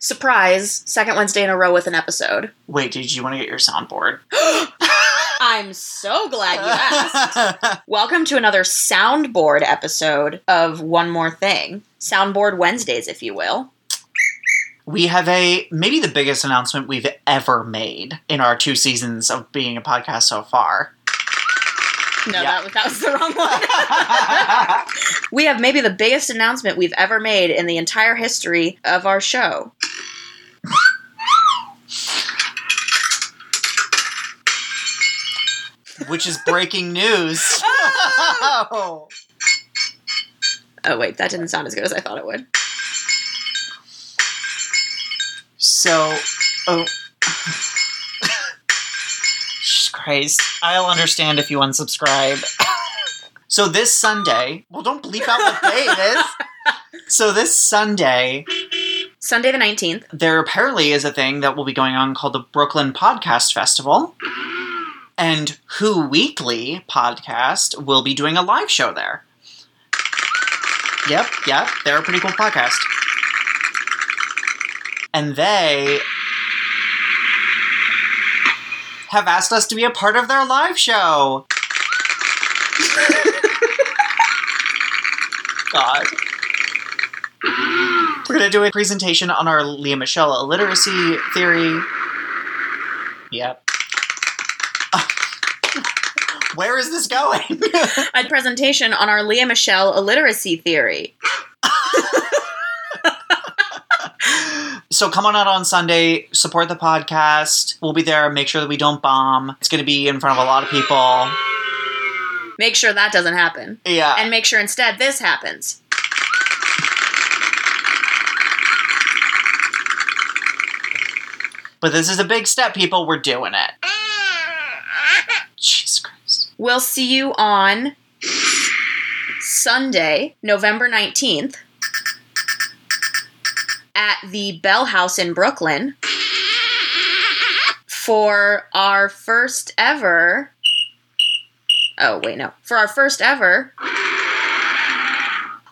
Surprise! Second Wednesday in a row with an episode. Wait, did you want to get your soundboard? I'm so glad you asked. Welcome to another soundboard episode of One More Thing. Soundboard Wednesdays, if you will. we have a maybe the biggest announcement we've ever made in our two seasons of being a podcast so far. No, Yeah. that, that was the wrong one. we have maybe the biggest announcement we've ever made in the entire history of our show. Which is breaking news. Oh. Oh, wait, that didn't sound as good as I thought it would. So, oh. Jesus Christ. I'll understand if you unsubscribe. So this Sunday, well, don't bleep out what day it is. So this Sunday, Sunday the 19th. there apparently is a thing that will be going on called the Brooklyn Podcast Festival. And Who Weekly podcast will be doing a live show there. Yep, yep, they're a pretty cool podcast. And they have asked us to be a part of their live show. God. We're going to do a presentation on our Lea Michele illiteracy theory. Yep. Where is this going? A presentation on our Lea Michele illiteracy theory. so come on out on Sunday, support the podcast. We'll be there. Make sure that we don't bomb. It's going to be in front of a lot of people. Make sure that doesn't happen. Yeah. And make sure instead this happens. but this is a big step, people. We're doing it. Jesus Christ. We'll see you on Sunday, November 19th at the Bell House in Brooklyn for our first ever. Oh, wait, no. For our first ever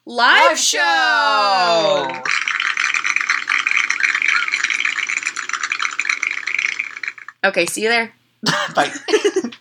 live, Live show. show! Okay, see you there. Bye.